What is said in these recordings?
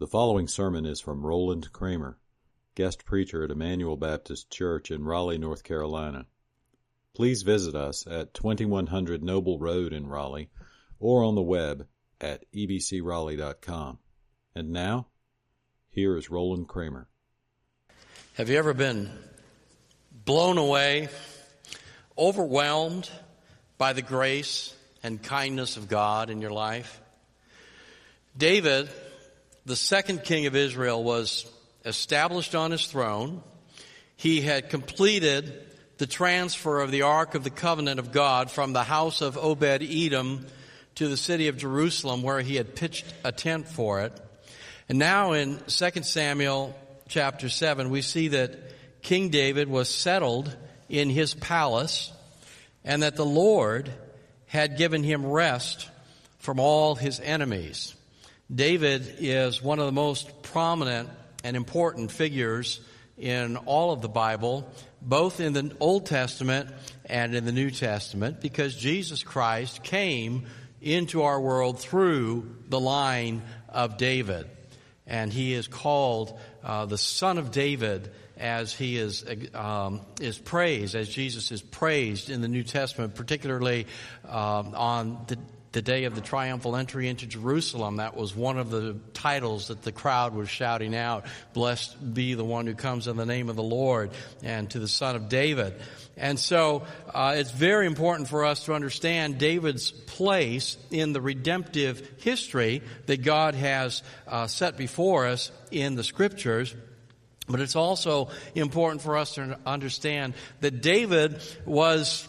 The following sermon is from Roland Kramer, guest preacher at Emmanuel Baptist Church in Raleigh, North Carolina. Please visit us at 2100 Noble Road in Raleigh or on the web at ebcraleigh.com. And now, here is Roland Kramer. Have you ever been blown away, overwhelmed by the grace and kindness of God in your life? David the second king of Israel was established on his throne. He had completed the transfer of the Ark of the Covenant of God from the house of Obed Edom to the city of Jerusalem where he had pitched a tent for it. And now in 2 Samuel chapter 7, we see that King David was settled in his palace and that the Lord had given him rest from all his enemies. David is one of the most prominent and important figures in all of the Bible, both in the Old Testament and in the New Testament, because Jesus Christ came into our world through the line of David. And he is called uh, the Son of David as he is um, is praised, as Jesus is praised in the New Testament, particularly um, on the the day of the triumphal entry into Jerusalem. That was one of the titles that the crowd was shouting out. Blessed be the one who comes in the name of the Lord and to the son of David. And so uh, it's very important for us to understand David's place in the redemptive history that God has uh, set before us in the scriptures. But it's also important for us to understand that David was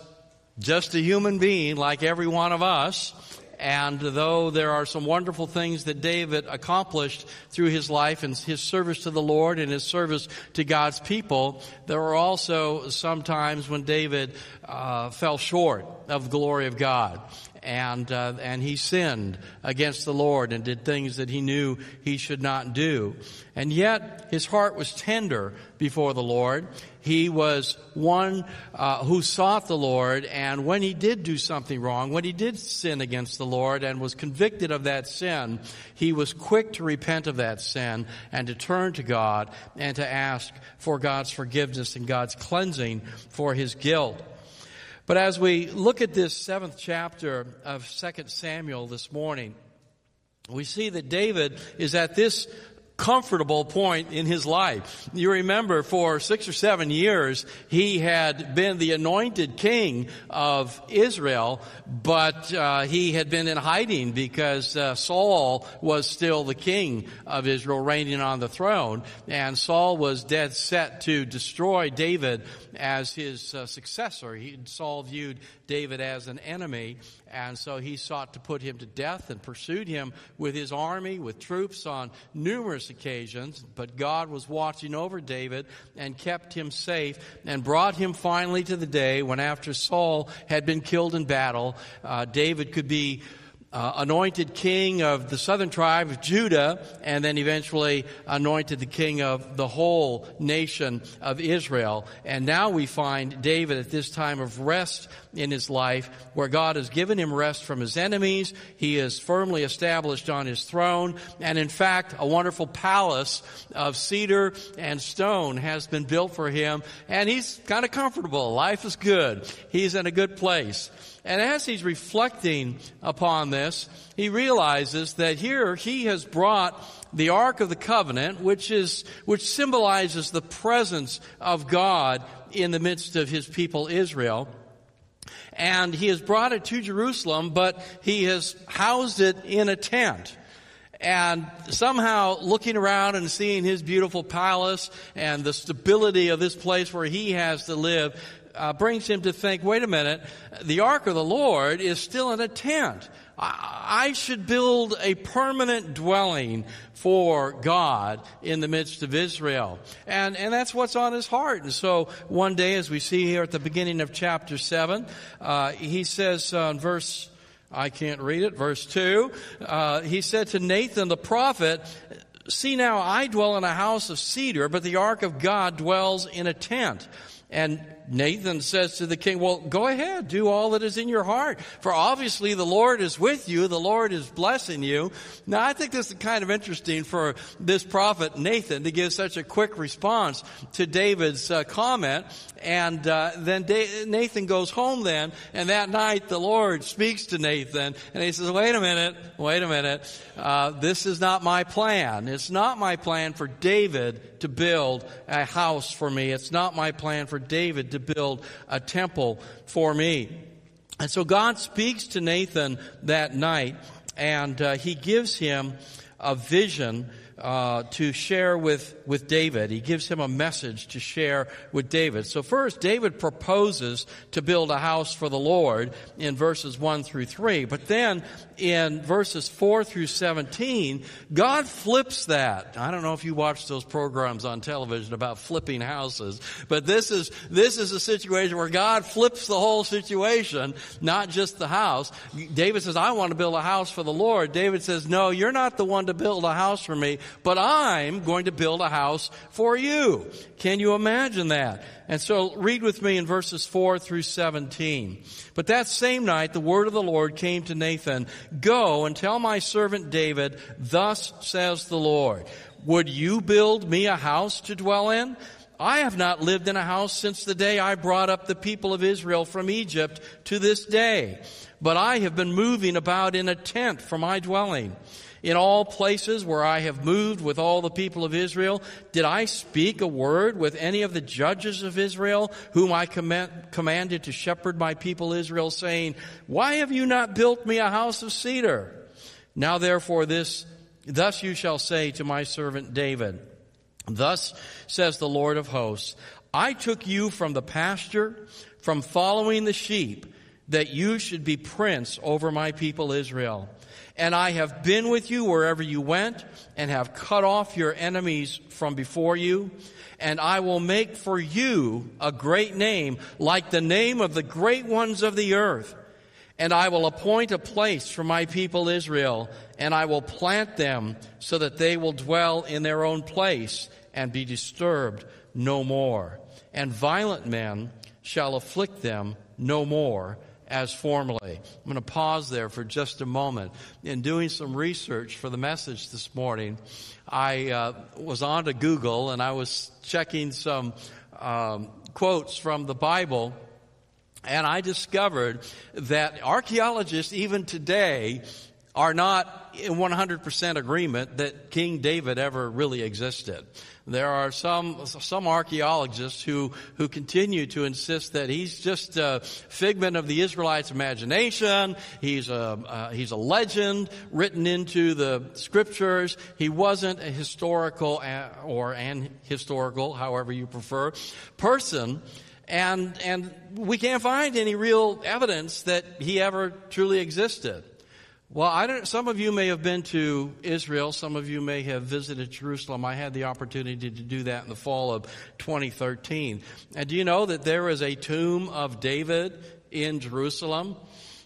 just a human being like every one of us. And though there are some wonderful things that David accomplished through his life and his service to the Lord and his service to God's people, there were also some times when David uh, fell short of the glory of God and uh, and he sinned against the Lord and did things that he knew he should not do. And yet his heart was tender before the Lord. He was one uh, who sought the Lord, and when he did do something wrong, when he did sin against the Lord and was convicted of that sin, he was quick to repent of that sin and to turn to God and to ask for God's forgiveness and God's cleansing for his guilt. But as we look at this seventh chapter of 2 Samuel this morning, we see that David is at this comfortable point in his life. You remember for six or seven years, he had been the anointed king of Israel, but uh, he had been in hiding because uh, Saul was still the king of Israel, reigning on the throne, and Saul was dead set to destroy David as his uh, successor. He, Saul viewed David as an enemy, and so he sought to put him to death and pursued him with his army, with troops on numerous occasions. But God was watching over David and kept him safe and brought him finally to the day when after Saul had been killed in battle, uh, David could be uh, anointed king of the southern tribe of Judah, and then eventually anointed the king of the whole nation of Israel. And now we find David at this time of rest in his life, where God has given him rest from his enemies. He is firmly established on his throne, and in fact, a wonderful palace of cedar and stone has been built for him, and he's kind of comfortable. Life is good. He's in a good place. And as he's reflecting upon this, he realizes that here he has brought the Ark of the Covenant, which is, which symbolizes the presence of God in the midst of his people Israel. And he has brought it to Jerusalem, but he has housed it in a tent. And somehow looking around and seeing his beautiful palace and the stability of this place where he has to live, uh, brings him to think, wait a minute, the ark of the Lord is still in a tent. I, should build a permanent dwelling for God in the midst of Israel. And, and that's what's on his heart. And so one day, as we see here at the beginning of chapter 7, uh, he says uh, in verse, I can't read it, verse 2, uh, he said to Nathan the prophet, See now, I dwell in a house of cedar, but the ark of God dwells in a tent. And Nathan says to the king, well, go ahead, do all that is in your heart. For obviously the Lord is with you, the Lord is blessing you. Now I think this is kind of interesting for this prophet Nathan to give such a quick response to David's uh, comment. And uh, then Nathan goes home then, and that night the Lord speaks to Nathan, and he says, wait a minute, wait a minute, uh, this is not my plan. It's not my plan for David to build a house for me. It's not my plan for David to build a temple for me. And so God speaks to Nathan that night, and uh, he gives him a vision uh, to share with, with David. He gives him a message to share with David. So first, David proposes to build a house for the Lord in verses 1 through 3. But then in verses 4 through 17, God flips that. I don't know if you watch those programs on television about flipping houses, but this is, this is a situation where God flips the whole situation, not just the house. David says, I want to build a house for the Lord. David says, no, you're not the one to build a house for me but I'm going to build a house for you. Can you imagine that? And so read with me in verses 4 through 17. But that same night the word of the Lord came to Nathan, Go and tell my servant David, Thus says the Lord, Would you build me a house to dwell in? I have not lived in a house since the day I brought up the people of Israel from Egypt to this day. But I have been moving about in a tent for my dwelling. In all places where I have moved with all the people of Israel, did I speak a word with any of the judges of Israel, whom I command, commanded to shepherd my people Israel, saying, Why have you not built me a house of cedar? Now therefore this, thus you shall say to my servant David, Thus says the Lord of hosts, I took you from the pasture, from following the sheep, that you should be prince over my people Israel. And I have been with you wherever you went and have cut off your enemies from before you. And I will make for you a great name like the name of the great ones of the earth. And I will appoint a place for my people Israel and I will plant them so that they will dwell in their own place and be disturbed no more. And violent men shall afflict them no more as formerly. I'm going to pause there for just a moment. In doing some research for the message this morning, I uh, was on to Google and I was checking some um, quotes from the Bible. And I discovered that archaeologists, even today, are not in 100% agreement that King David ever really existed. There are some, some archaeologists who, who continue to insist that he's just a figment of the Israelites' imagination. He's a, uh, he's a legend written into the scriptures. He wasn't a historical or an historical, however you prefer, person. And, and we can't find any real evidence that he ever truly existed. Well, I don't, some of you may have been to Israel. Some of you may have visited Jerusalem. I had the opportunity to do that in the fall of 2013. And do you know that there is a tomb of David in Jerusalem?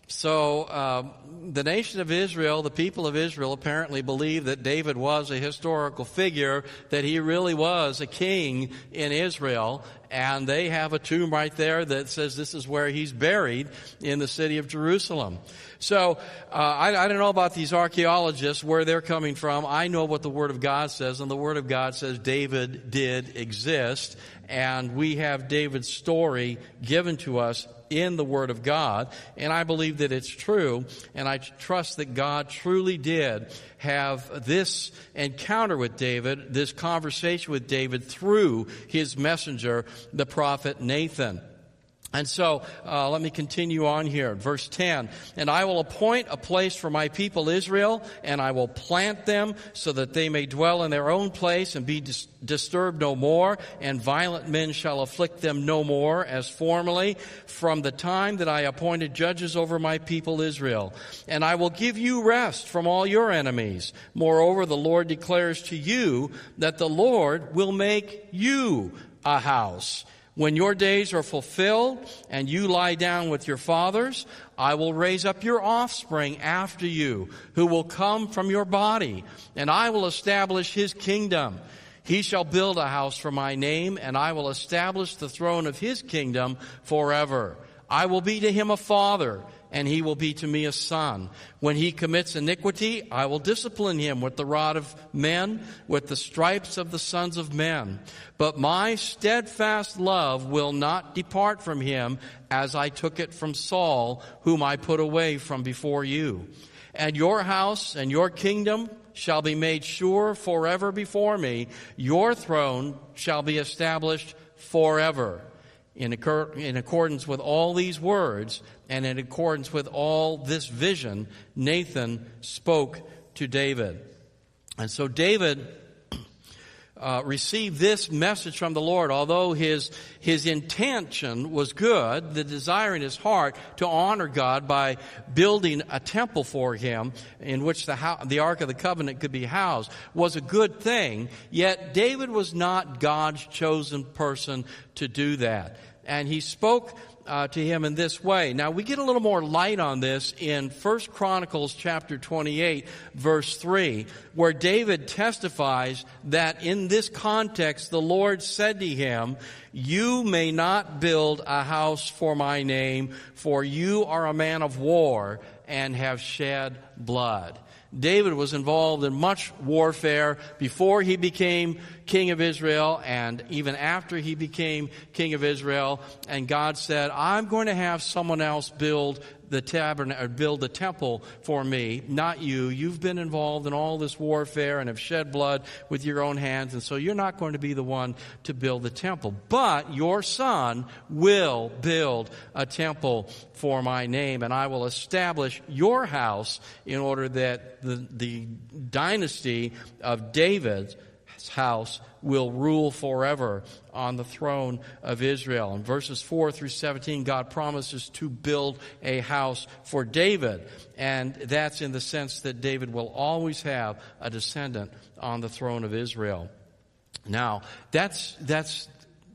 So, uh, the nation of Israel, the people of Israel apparently believe that David was a historical figure, that he really was a king in Israel, and they have a tomb right there that says this is where he's buried in the city of Jerusalem. So uh, I, I don't know about these archaeologists where they're coming from. I know what the Word of God says, and the Word of God says David did exist, and we have David's story given to us in the Word of God, and I believe that it's true, and I trust that God truly did have this encounter with David, this conversation with David through his messenger, the prophet Nathan. And so, uh, let me continue on here. Verse 10. And I will appoint a place for my people Israel, and I will plant them so that they may dwell in their own place and be dis- disturbed no more, and violent men shall afflict them no more as formerly from the time that I appointed judges over my people Israel. And I will give you rest from all your enemies. Moreover, the Lord declares to you that the Lord will make you a house when your days are fulfilled and you lie down with your fathers, I will raise up your offspring after you, who will come from your body, and I will establish his kingdom. He shall build a house for my name, and I will establish the throne of his kingdom forever. I will be to him a father, and he will be to me a son. When he commits iniquity, I will discipline him with the rod of men, with the stripes of the sons of men. But my steadfast love will not depart from him, as I took it from Saul, whom I put away from before you. And your house and your kingdom shall be made sure forever before me. Your throne shall be established forever. In, in, accordance with all these words and in accordance with all this vision, Nathan spoke to David. And so David uh, received this message from the Lord, although his, his intention was good, the desire in his heart to honor God by building a temple for him in which the, the Ark of the Covenant could be housed was a good thing, yet David was not God's chosen person to do that. And he spoke uh, to him in this way. Now we get a little more light on this in 1 Chronicles chapter 28 verse 3 where David testifies that in this context the Lord said to him, you may not build a house for my name for you are a man of war and have shed blood. David was involved in much warfare before he became king of Israel and even after he became king of Israel. And God said, I'm going to have someone else build the tabernacle, build the temple for me, not you. You've been involved in all this warfare and have shed blood with your own hands, and so you're not going to be the one to build the temple. But your son will build a temple for my name, and I will establish your house in order that the, the dynasty of David's house will rule forever on the throne of Israel. In verses 4 through 17, God promises to build a house for David. And that's in the sense that David will always have a descendant on the throne of Israel. Now, that's, that's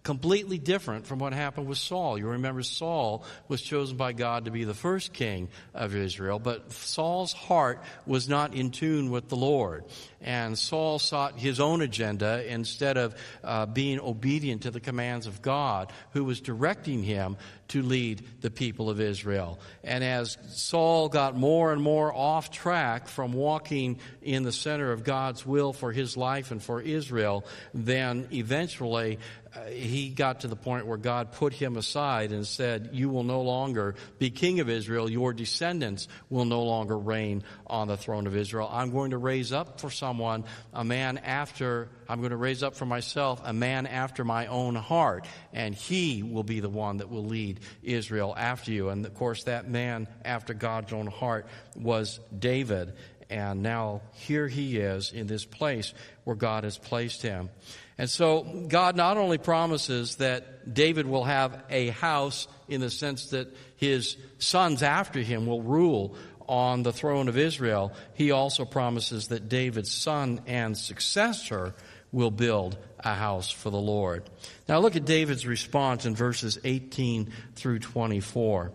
completely different from what happened with Saul. You remember Saul was chosen by God to be the first king of Israel, but Saul's heart was not in tune with the Lord. And Saul sought his own agenda instead of uh, being obedient to the commands of God, who was directing him to lead the people of Israel. And as Saul got more and more off track from walking in the center of God's will for his life and for Israel, then eventually uh, he got to the point where God put him aside and said, You will no longer be king of Israel. Your descendants will no longer reign on the throne of Israel. I'm going to raise up for someone, a man after, I'm going to raise up for myself a man after my own heart, and he will be the one that will lead Israel after you. And of course, that man after God's own heart was David. And now here he is in this place where God has placed him. And so God not only promises that David will have a house in the sense that his sons after him will rule on the throne of Israel, he also promises that David's son and successor will build a house for the Lord. Now look at David's response in verses 18 through 24.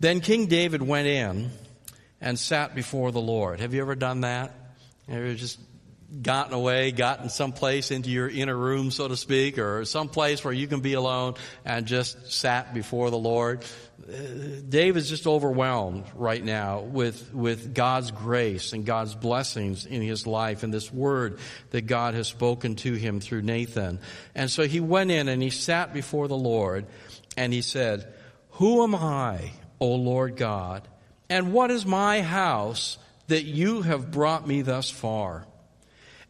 Then King David went in and sat before the Lord. Have you ever done that? Have you just gotten away, gotten someplace into your inner room, so to speak, or someplace where you can be alone and just sat before the Lord. Uh, David's just overwhelmed right now with, with God's grace and God's blessings in his life and this word that God has spoken to him through Nathan. And so he went in and he sat before the Lord and he said, Who am I, O Lord God? And what is my house that you have brought me thus far?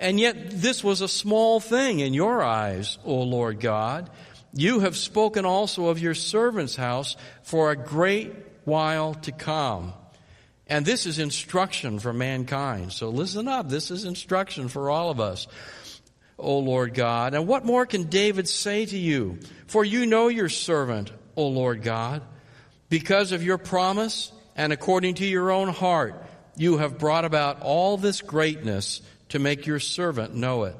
And yet this was a small thing in your eyes, O Lord God. You have spoken also of your servant's house for a great while to come. And this is instruction for mankind. So listen up. This is instruction for all of us. O Lord God. And what more can David say to you? For you know your servant, O Lord God. Because of your promise and according to your own heart, you have brought about all this greatness to make your servant know it.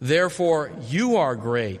Therefore, you are great,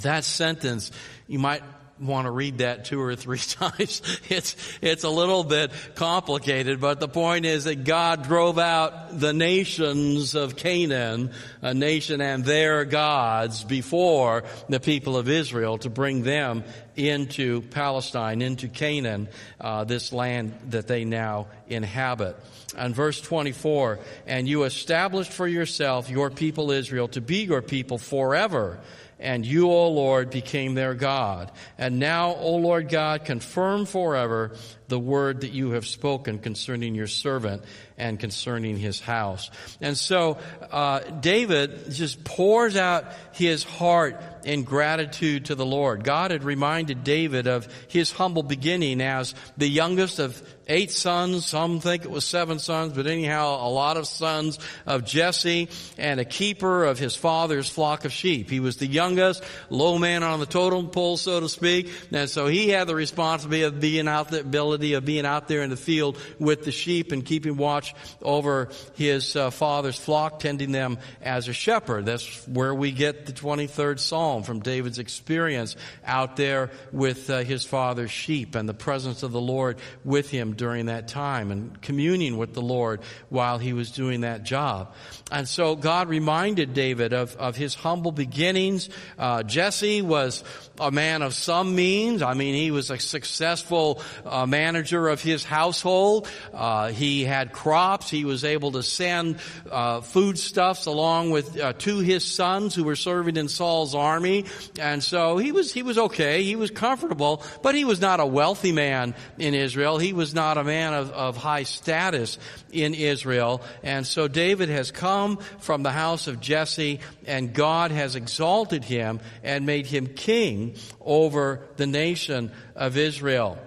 That sentence, you might want to read that two or three times. It's, it's a little bit complicated, but the point is that God drove out the nations of Canaan, a nation and their gods before the people of Israel to bring them into Palestine, into Canaan, uh, this land that they now inhabit. And verse 24, and you established for yourself your people Israel to be your people forever and you, O Lord, became their God. And now, O Lord God, confirm forever the word that you have spoken concerning your servant and concerning his house. And so, uh, David just pours out his heart in gratitude to the Lord. God had reminded David of his humble beginning as the youngest of eight sons. Some think it was seven sons, but anyhow, a lot of sons of Jesse and a keeper of his father's flock of sheep. He was the youngest, low man on the totem pole, so to speak. And so he had the responsibility of being out the ability of being out there in the field with the sheep and keeping watch over his uh, father's flock, tending them as a shepherd. That's where we get the 23rd Psalm from David's experience out there with uh, his father's sheep and the presence of the Lord with him during that time and communing with the Lord while he was doing that job. And so God reminded David of, of his humble beginnings. Uh, Jesse was a man of some means. I mean, he was a successful uh, manager of his household. Uh, he had crops. He was able to send uh, foodstuffs along with uh, to his sons who were serving in Saul's army, and so he was he was okay. He was comfortable, but he was not a wealthy man in Israel. He was not a man of, of high status in Israel, and so David has come from the house of Jesse, and God has exalted him and made him king over the nation of Israel.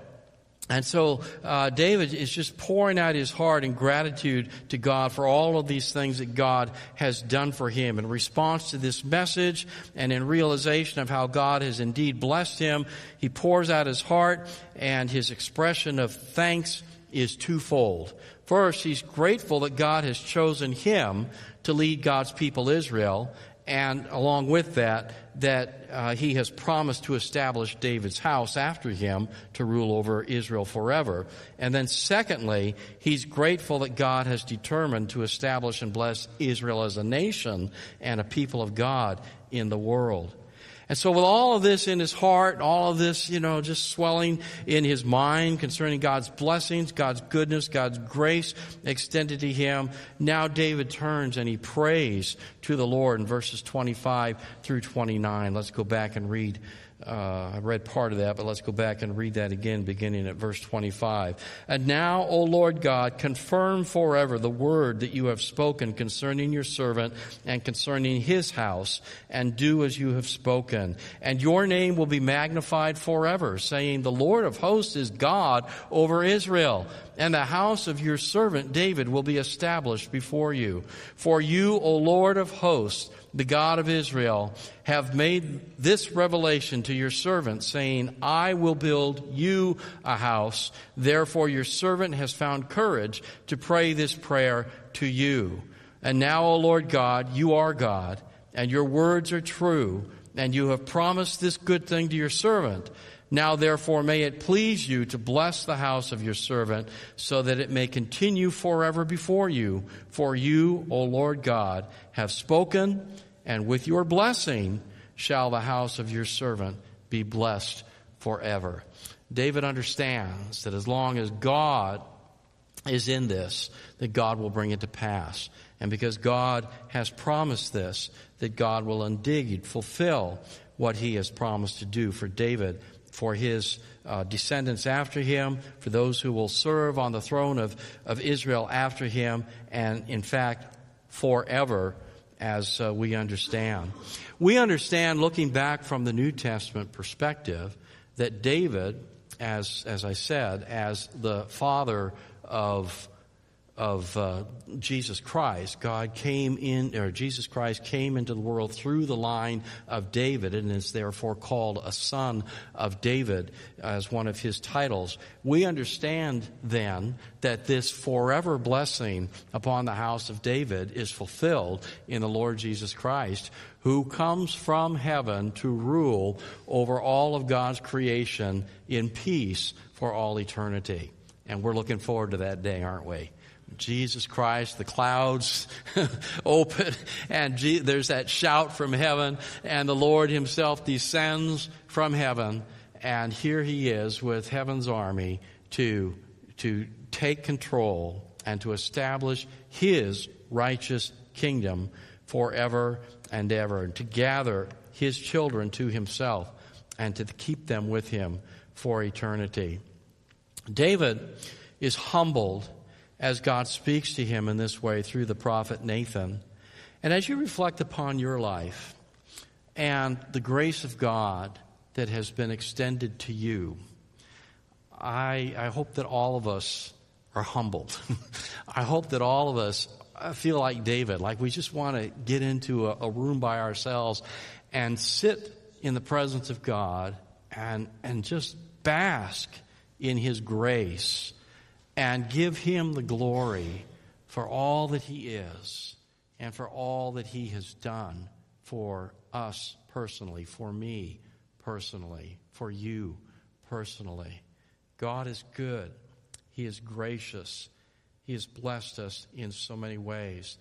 And so uh, David is just pouring out his heart in gratitude to God for all of these things that God has done for him. In response to this message and in realization of how God has indeed blessed him, he pours out his heart and his expression of thanks is twofold. First, he's grateful that God has chosen him to lead God's people Israel and along with that, that uh, he has promised to establish David's house after him to rule over Israel forever. And then secondly, he's grateful that God has determined to establish and bless Israel as a nation and a people of God in the world. And so with all of this in his heart, all of this, you know, just swelling in his mind concerning God's blessings, God's goodness, God's grace extended to him, now David turns and he prays to the Lord in verses 25 through 29. Let's go back and read uh, I read part of that, but let's go back and read that again, beginning at verse 25. And now, O Lord God, confirm forever the word that you have spoken concerning your servant and concerning his house, and do as you have spoken. And your name will be magnified forever, saying, The Lord of hosts is God over Israel and the house of your servant David will be established before you. For you, O Lord of hosts, the God of Israel, have made this revelation to your servant, saying, I will build you a house. Therefore your servant has found courage to pray this prayer to you. And now, O Lord God, you are God, and your words are true, and you have promised this good thing to your servant. Now therefore may it please you to bless the house of your servant so that it may continue forever before you. For you, O Lord God, have spoken and with your blessing shall the house of your servant be blessed forever. David understands that as long as God is in this, that God will bring it to pass. And because God has promised this, that God will indeed fulfill what he has promised to do for David, for his uh, descendants after him, for those who will serve on the throne of, of Israel after him, and in fact, forever as uh, we understand. We understand, looking back from the New Testament perspective, that David, as, as I said, as the father of of uh, Jesus Christ, God came in, or Jesus Christ came into the world through the line of David and is therefore called a son of David as one of his titles. We understand then that this forever blessing upon the house of David is fulfilled in the Lord Jesus Christ, who comes from heaven to rule over all of God's creation in peace for all eternity. And we're looking forward to that day, aren't we? Jesus Christ, the clouds open, and G- there's that shout from heaven, and the Lord Himself descends from heaven, and here He is with heaven's army to, to take control and to establish His righteous kingdom forever and ever, and to gather His children to Himself and to keep them with Him for eternity. David is humbled as God speaks to him in this way through the prophet Nathan. And as you reflect upon your life and the grace of God that has been extended to you, I, I hope that all of us are humbled. I hope that all of us feel like David, like we just want to get into a, a room by ourselves and sit in the presence of God and, and just bask in His grace and give him the glory for all that he is and for all that he has done for us personally, for me personally, for you personally. God is good. He is gracious. He has blessed us in so many ways.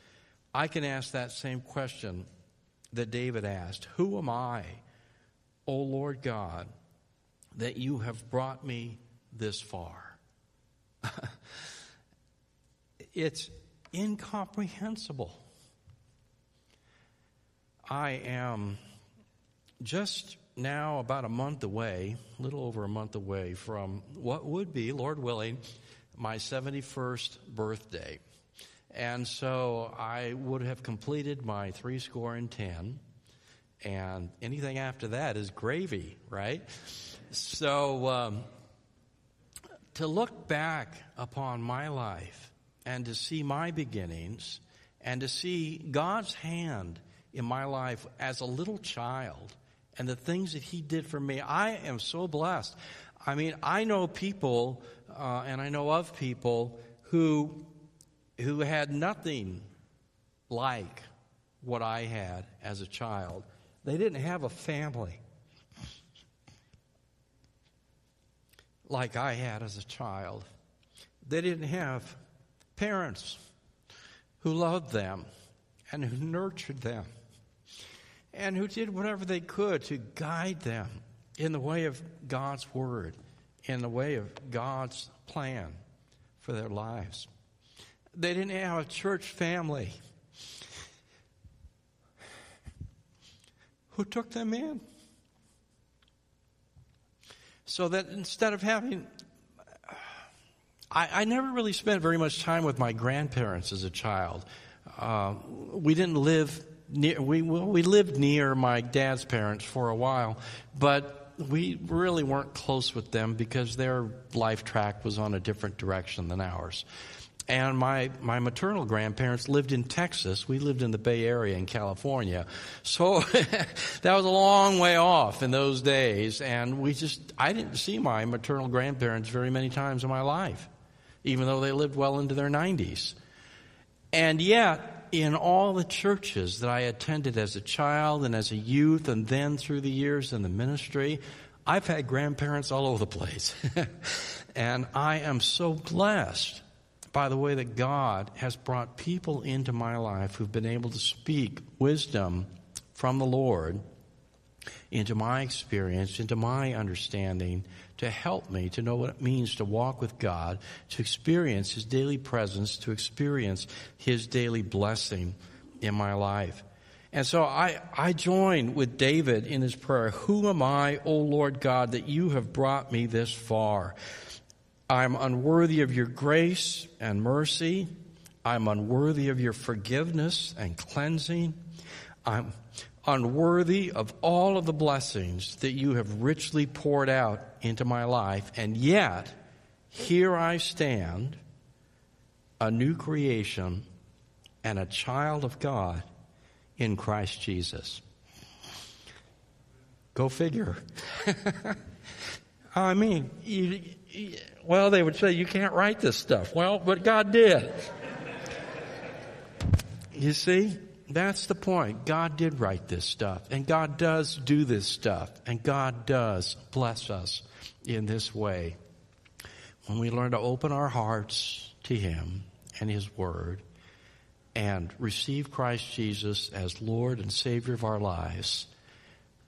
I can ask that same question that David asked Who am I, O Lord God, that you have brought me this far? it's incomprehensible. I am just now about a month away, a little over a month away from what would be, Lord willing, my 71st birthday. And so I would have completed my three score and ten, and anything after that is gravy, right? So um, to look back upon my life and to see my beginnings and to see God's hand in my life as a little child and the things that He did for me, I am so blessed. I mean, I know people, uh, and I know of people who who had nothing like what I had as a child. They didn't have a family. Like I had as a child. They didn't have parents who loved them and who nurtured them and who did whatever they could to guide them in the way of God's Word, in the way of God's plan for their lives. They didn't have a church family who took them in. So that instead of having, I, I never really spent very much time with my grandparents as a child. Uh, we didn't live near, we, well, we lived near my dad's parents for a while, but we really weren't close with them because their life track was on a different direction than ours. And my, my maternal grandparents lived in Texas. We lived in the Bay Area in California. So that was a long way off in those days. And we just, I didn't see my maternal grandparents very many times in my life, even though they lived well into their 90s. And yet, in all the churches that I attended as a child and as a youth and then through the years in the ministry, I've had grandparents all over the place. and I am so blessed by the way that God has brought people into my life who've been able to speak wisdom from the Lord into my experience, into my understanding, to help me to know what it means to walk with God, to experience His daily presence, to experience His daily blessing in my life. And so I, I join with David in his prayer, Who am I, O Lord God, that you have brought me this far? I'm unworthy of your grace and mercy. I'm unworthy of your forgiveness and cleansing. I'm unworthy of all of the blessings that you have richly poured out into my life. And yet, here I stand a new creation and a child of God in Christ Jesus. Go figure. I mean, you, you, well, they would say you can't write this stuff. Well, but God did. you see, that's the point. God did write this stuff, and God does do this stuff, and God does bless us in this way. When we learn to open our hearts to Him and His Word and receive Christ Jesus as Lord and Savior of our lives,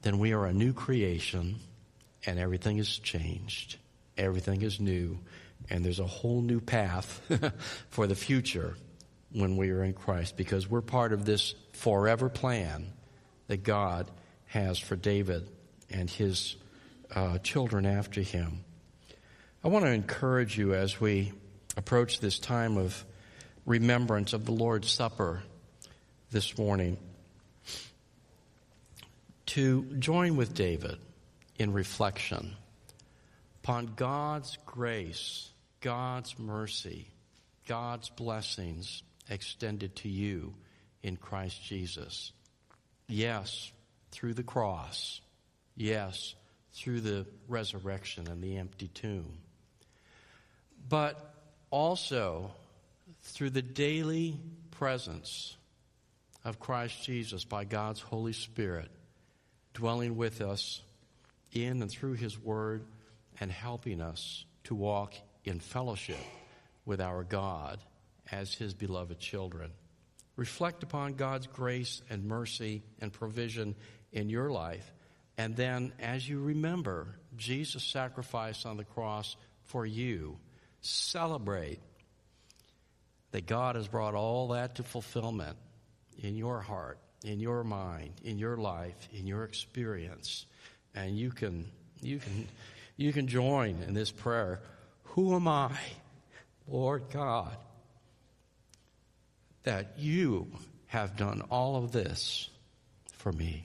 then we are a new creation and everything is changed. Everything is new and there's a whole new path for the future when we are in Christ because we're part of this forever plan that God has for David and his uh, children after him. I want to encourage you as we approach this time of remembrance of the Lord's Supper this morning to join with David in reflection upon God's grace, God's mercy, God's blessings extended to you in Christ Jesus. Yes, through the cross. Yes, through the resurrection and the empty tomb. But also through the daily presence of Christ Jesus by God's Holy Spirit dwelling with us in and through His Word and helping us to walk in fellowship with our God as His beloved children. Reflect upon God's grace and mercy and provision in your life. And then, as you remember Jesus' sacrifice on the cross for you, celebrate that God has brought all that to fulfillment in your heart in your mind, in your life, in your experience. And you can, you can, you can join in this prayer. Who am I, Lord God, that you have done all of this for me?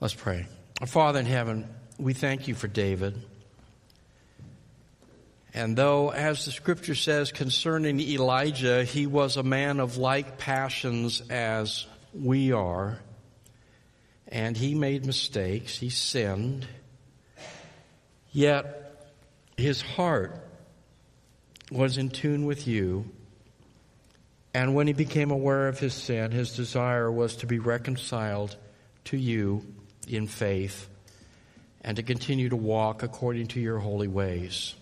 Let's pray. Father in heaven, we thank you for David. And though, as the scripture says concerning Elijah, he was a man of like passions as we are, and he made mistakes, he sinned, yet his heart was in tune with you. And when he became aware of his sin, his desire was to be reconciled to you in faith and to continue to walk according to your holy ways.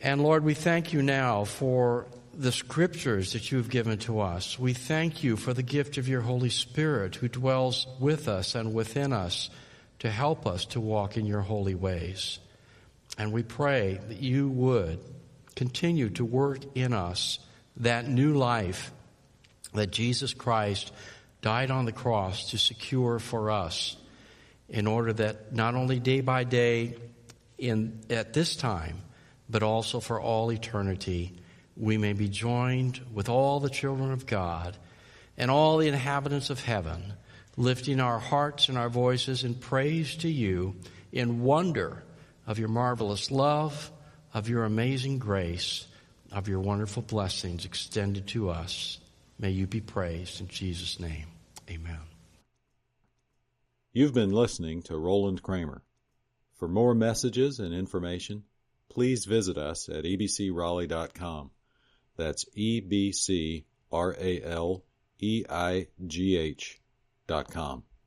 And Lord, we thank you now for the scriptures that you have given to us. We thank you for the gift of your Holy Spirit who dwells with us and within us to help us to walk in your holy ways. And we pray that you would continue to work in us that new life that Jesus Christ died on the cross to secure for us in order that not only day by day in at this time but also for all eternity, we may be joined with all the children of God and all the inhabitants of heaven, lifting our hearts and our voices in praise to you in wonder of your marvelous love, of your amazing grace, of your wonderful blessings extended to us. May you be praised in Jesus' name. Amen. You've been listening to Roland Kramer. For more messages and information, please visit us at ebcraleigh.com. That's E B C R A L E I G H dot com.